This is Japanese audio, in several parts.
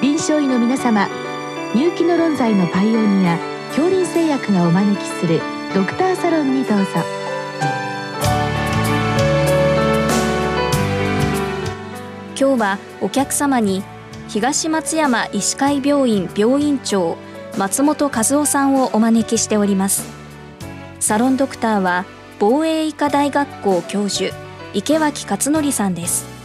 臨床医の皆様入気の論剤のパイオニア恐林製薬がお招きするドクターサロンにどうぞ。今日はお客様に東松山医師会病院病院長松本和夫さんをお招きしております。サロンドクターは防衛医科大学校教授池脇勝則さんです。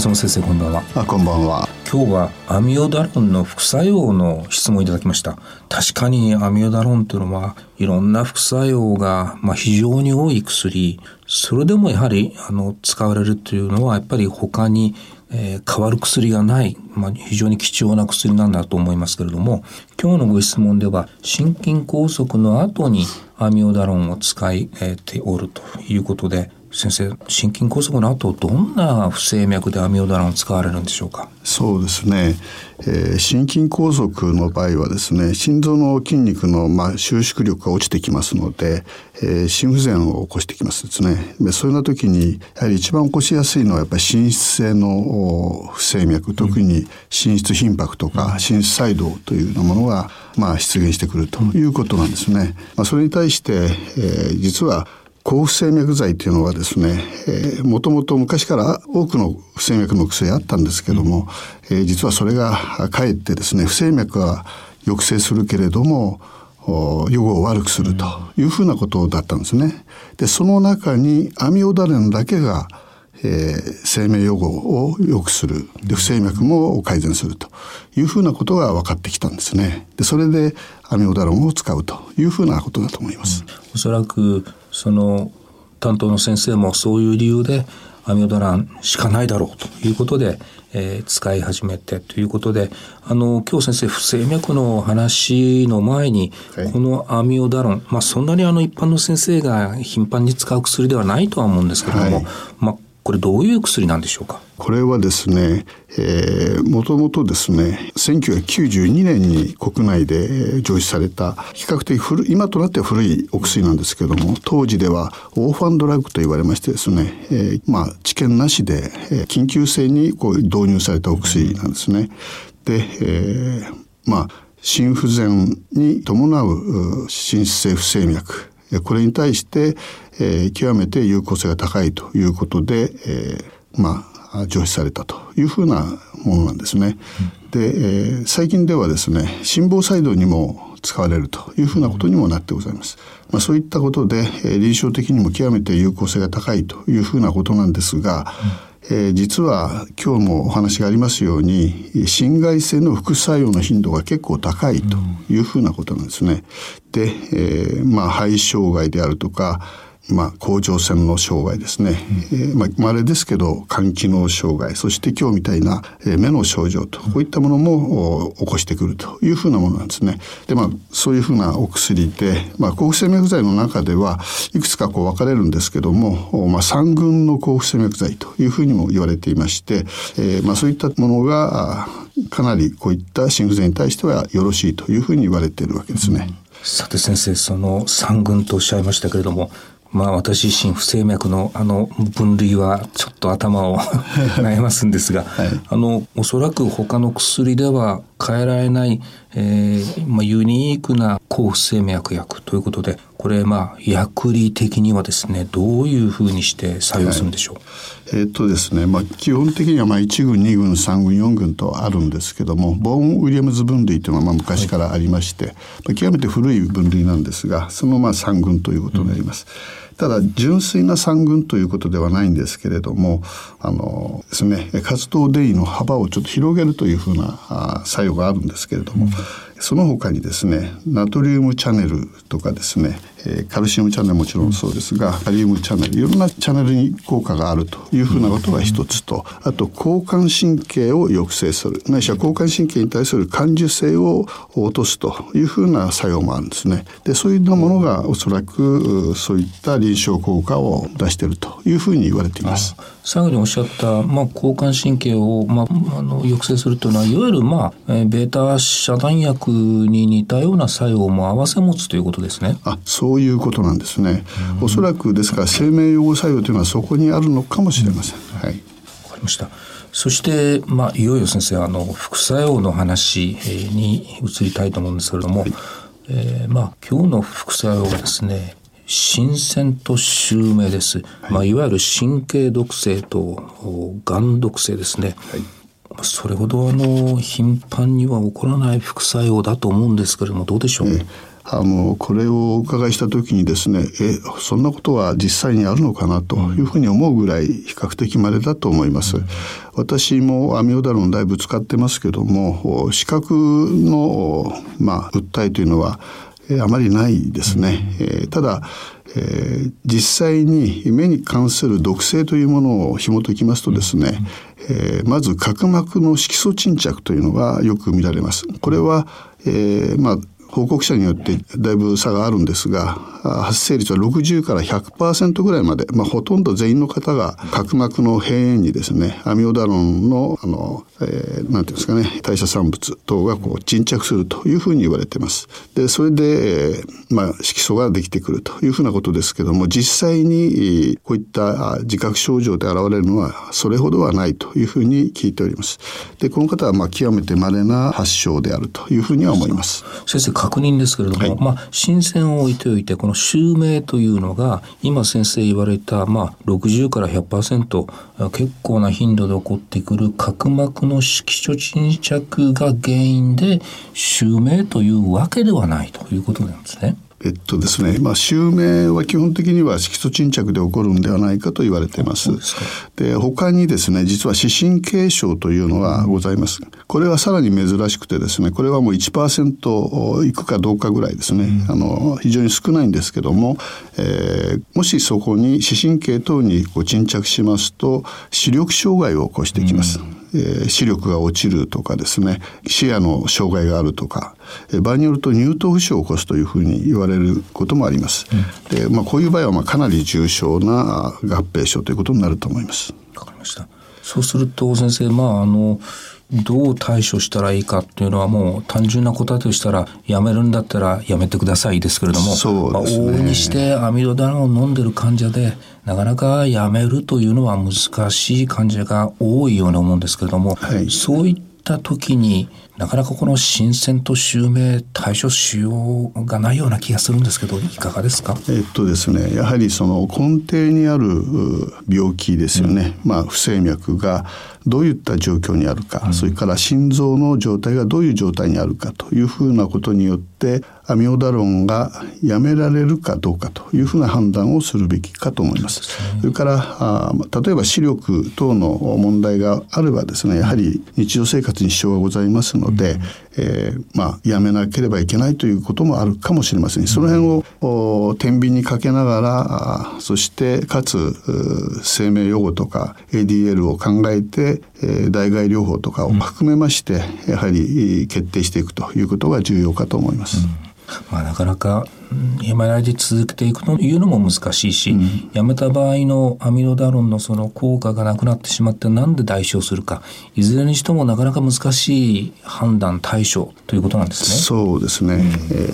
松本先生こんばんは。あこんばんは。今日はアミオダロンの副作用の質問いただきました。確かにアミオダロンというのはいろんな副作用が、まあ、非常に多い薬。それでもやはりあの使われるというのはやっぱり他にえー、変わる薬がない、まあ、非常に貴重な薬なんだと思いますけれども今日のご質問では心筋梗塞の後にアミオダロンを使い、えておるということで先生心筋梗塞の後どんな不整脈でアミオダロン使われるんでしょうか？そうですね、えー、心筋梗塞の場合はですね心臓の筋肉の、まあ、収縮力が落ちてきますので、えー、心不全を起こしてきますですね。でそういうような時にやはり一番起こしやすいのはやっぱり心室性の不整脈特に心室頻拍とか心室細動というようなものが、まあ、出現してくるということなんですね。まあ、それに対して、えー、実は抗不整脈剤というのはですね、えー、もともと昔から多くの不整脈の薬あったんですけども、うん、えー、実はそれがかえってですね不整脈は抑制するけれども予後を悪くするというふうなことだったんですね。でその中にアミオダレンだけがえー、生命予後を良くする。で不整脈も改善するというふうなことが分かってきたんですね。でそれでアミオダロンを使うというふうなことだと思います、うん、おそらくその担当の先生もそういう理由でアミオダランしかないだろうということで、えー、使い始めてということであの今日先生不整脈の話の前に、はい、このアミオダロン、まあ、そんなにあの一般の先生が頻繁に使う薬ではないとは思うんですけれども、はい、まあこれどういう薬なんでしょうか？これはですね、えー、もともとですね、1992年に国内で上市された比較的古今となっては古いお薬なんですけども、当時ではオーファンドラッグと言われましてですね、えー、まあ治験なしで、えー、緊急性にこう導入されたお薬なんですね。で、えー、まあ心不全に伴う心室性不整脈これに対して、えー、極めて有効性が高いということで、えー、まあ上市されたというふうなものなんですね。うん、で、えー、最近ではですね心房細動にも使われるというふうなことにもなってございます。まあ、そういったことで、えー、臨床的にも極めて有効性が高いというふうなことなんですが、うんえー、実は今日もお話がありますように心外性の副作用の頻度が結構高いというふうなことなんですね。で、えー、まあ肺障害であるとかまあ、甲状腺の障害ですね、うん、えー、まあ、稀ですけど肝機能障害そして今日みたいな、えー、目の症状とこういったものも起こしてくるというふうなものなんですね。でまあそういうふうなお薬で、まあ、抗不整脈剤の中ではいくつかこう分かれるんですけども、まあ、三群の抗不整脈剤というふうにも言われていまして、えーまあ、そういったものがかなりこういった心不全に対してはよろしいというふうに言われているわけですね。さて先生その三群とおっしゃいましたけれどもまあ私自身不整脈のあの分類はちょっと頭を 悩ますんですが、はい、あのおそらく他の薬では変えられない、えーまあ、ユニークな抗不整脈薬ということでこれまあ薬理的にはですねどういうふうにして作用するんでしょう、はいえー、っとですね、まあ、基本的にはまあ1群2群3群4群とあるんですけどもボーン・ウィリアムズ分類というのはまあ昔からありまして、はい、まあ、極めて古い分類なんですがそのまあ3群ということになります。うんただ純粋な三群ということではないんですけれどもあのですね活動デイの幅をちょっと広げるというふうな作用があるんですけれども、その他にですねナトリウムチャネルとかですねえカルシウムチャンネルもちろんそうですが、カリウムチャンネルいろんなチャンネルに効果があるというふうなことが一つとあと交感神経を抑制するないしは交感神経に対する感受性を落とすというふうな作用もあるんですね。でそういったものがおそらくそういった臨床効果を出しているというふうに言われています。最後におっしゃった、まあ、交感神経を、まあ、あの抑制するというのはいわゆる、まあえー、ベータ遮断薬に似たような作用も併せ持つということですね。あそういうことなんですね。おそらくですから生命予後作用というのはそこにあるのかもしれません。はい。わかりました。そして、まあ、いよいよ先生あの副作用の話に移りたいと思うんですけれども、はい、えー、まあ、今日の副作用はですね新鮮と襲名です、はい。まあ、いわゆる神経毒性とがん毒性ですね、はい、それほどあの頻繁には起こらない副作用だと思うんですけれどもどうでしょう、えーあのこれをお伺いした時にですねえそんなことは実際にあるのかなというふうに思うぐらい比較的まれだと思います。私もアミオダロンだいぶ使ってますけども視覚の、まあ、訴えというのはあまりないですね。えー、ただ、えー、実際に目に関する毒性というものを紐解きますとですね、えー、まず角膜の色素沈着というのがよく見られます。これは、えー、まあ報告者によってだいぶ差があるんですが発生率は60から100%ぐらいまで、まあ、ほとんど全員の方が角膜の閉園にですねアミオダロンのあの、えー、なんていうんですかね代謝産物等がこう沈着するというふうに言われています。でそれで、えー、まあ、色素ができてくるというふうなことですけども実際にこういった自覚症状で現れるのはそれほどはないというふうに聞いております。でこの方はまあ極めて稀な発症であるというふうには思います。先生確認ですけれども、はい、まあ、新鮮を置いておいて、この襲名というのが、今先生言われた、まあ、60から100%、結構な頻度で起こってくる角膜の色素沈着が原因で、襲名というわけではないということなんですね。えっとですね、まあ、襲名は基本的には色素沈着で起こるんではないかと言われています。で他にですね、実は視神経症というのがございます。これはさらに珍しくてですね、これはもう1%いくかどうかぐらいですね、うん、あの非常に少ないんですけども、えー、もしそこに視神経等にこう沈着しますと視力障害を起こしてきます。うんえー、視力が落ちるとかですね視野の障害があるとか、えー、場合によると乳頭不死を起こすというふうに言われることもあります。うん、でまあ、こういう場合はまあかなり重症な合併症ということになると思います。わかりましたそうすると先生まああのどう対処したらいいかっていうのはもう単純な答えとしたらやめるんだったらやめてくださいですけれども、そうですね、まあ、往々にしてアミロダンを飲んでる患者でなかなかやめるというのは難しい患者が多いような思うんですけれども、はい、そういった時になかなかこの新鮮と襲名対処しようがないような気がするんですけどいかがですか？えっとですねやはりその根底にある病気ですよね、うん、まあ不整脈がどういった状況にあるか、うん、それから心臓の状態がどういう状態にあるかというふうなことによってアミオダロンがやめられるかどうかというふうな判断をするべきかと思います。それからあ例えば視力等の問題があればですねやはり日常生活に支障がございますので、うん、えー、まあ、やめなければいけないということもあるかもしれません。その辺を天秤にかけながらそしてかつ生命予後とか ADL を考えて、えー、代替療法とかを含めまして、やはり決定していくということが重要かと思います。うんまあ、なかなかやめないで続けていくというのも難しいし、うん、やめた場合のアミロダロンのその効果がなくなってしまってなん。で代償するかいずれにしてもなかなか難しい判断対処ということなん。ですね。そうですね、うん、え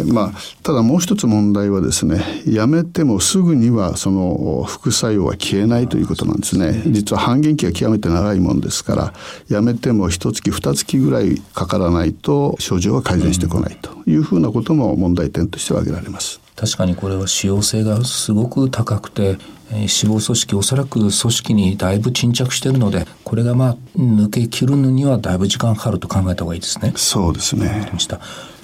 ー、まあ、ただもう一つ問題はですねやめてもすぐにはその副作用は消えないということなん。ですね。実は半減期が極めて長いもん。ですからやめても一月二月ぐらいかからないと症状は改善してこないというふうなことも問題点としては挙げられます。確かにこれは使用性がすごく高くて、えー、脂肪組織おそらく組織にだいぶ沈着しているのでこれがまあ抜け切るのにはだいぶ時間かかると考えた方がいいですね。そうですね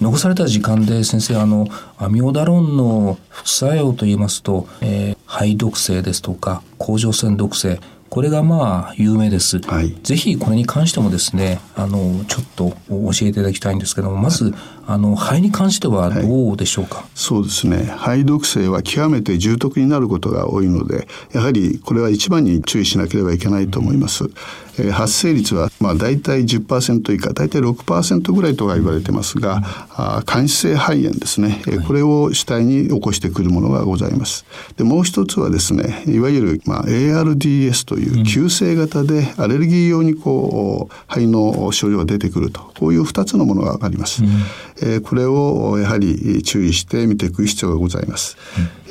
残された時間で先生あのアミオダロンの副作用といいますと、えー、肺毒性ですとか甲状腺毒性これがまあ有名です、はい、ぜひこれに関してもですねあのちょっと教えていただきたいんですけどもまずあの肺に関してはどうでしょうか、はい、そうですね。肺毒性は極めて重篤になることが多いのでやはりこれは一番に注意しなければいけないと思います、えー、発生率はまあ大体10%以下大体6%ぐらいとは言われてますが、うん、あ間質性肺炎ですね、はい、これを主体に起こしてくるものがございます。でもう一つはですねいわゆるまあ ARDS という急性型でアレルギー用にこう肺の症状が出てくると。こういう2つのものがあります、うん、えー、これをやはり注意して見ていく必要がございます、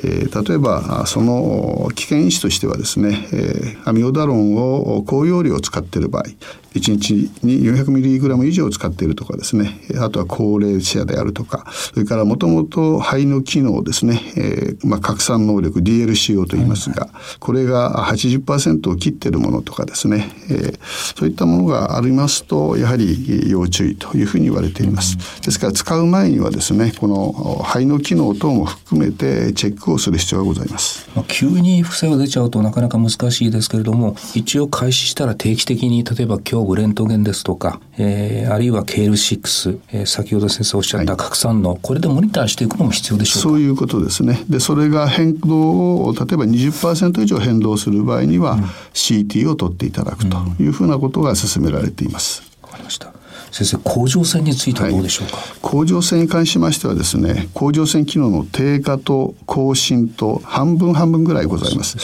うん。えー、例えばその危険因子としてはですね、えー、アミオダロンを高用量使っている場合1日に 400mg 以上使っているとかですね。あとは高齢者であるとか。それからもともと肺の機能ですね、えーまあ、拡散能力 DLCO と言いますが、はいこれが80%を切ってるものとかですね、えー、そういったものがありますとやはり要注意というふうに言われています。ですから使う前にはですねこの肺の機能等も含めてチェックをする必要がございます。まあ、急に副作用出ちゃうとなかなか難しいですけれども一応開始したら定期的に例えば胸部レントゲンですとか、えー、あるいは KL6、えー、先ほど先生おっしゃった拡散の、はい、これでモニターしていくのも必要でしょうか？そういうことですね。でそれが変動を例えば20%以上変動する場合には、うん、CT を取っていただくというふうなことが進められています。わ、うん、かりました。先生甲状腺についてはどうでしょうか、はい、甲状腺に関しましてはですね甲状腺機能の低下と更新と半分半分ぐらいございます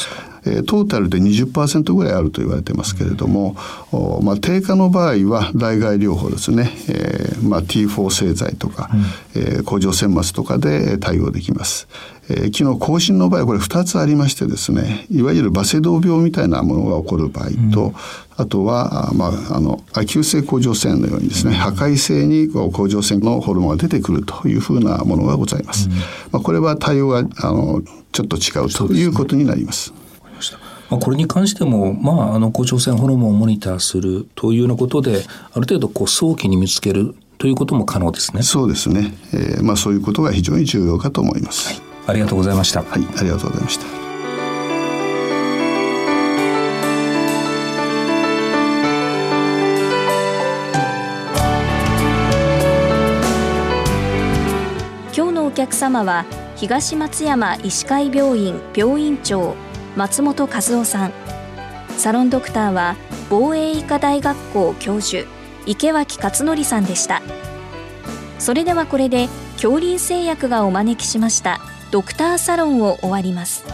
えトータルで20%ぐらいあると言われてますけれども、うん、まあ、低下の場合は代替療法ですね、えーまあ、T4 製剤とか、うん、えー、甲状腺末とかで対応できます。えー、機能更新の場合これ2つありましてですねいわゆるバセドウ病みたいなものが起こる場合と、うん、あとは、まあ、あの亜急性甲状腺のようにですね、破壊性に甲状腺のホルモンが出てくるというふうなものがございます。まあ、これは対応があのちょっと違うということになります。まあ、これに関しても、まあ、あの甲状腺ホルモンをモニターするというようなことである程度こう早期に見つけるということも可能ですね。そうですね。えー、まあそういうことが非常に重要かと思います。はい、ありがとうございました。はい、ありがとうございました。今日のお客様は東松山医師会病院病院長松本和夫さん。サロンドクターは防衛医科大学校教授池脇勝則さんでした。それではこれで恐竜製薬がお招きしましたドクターサロンを終わります。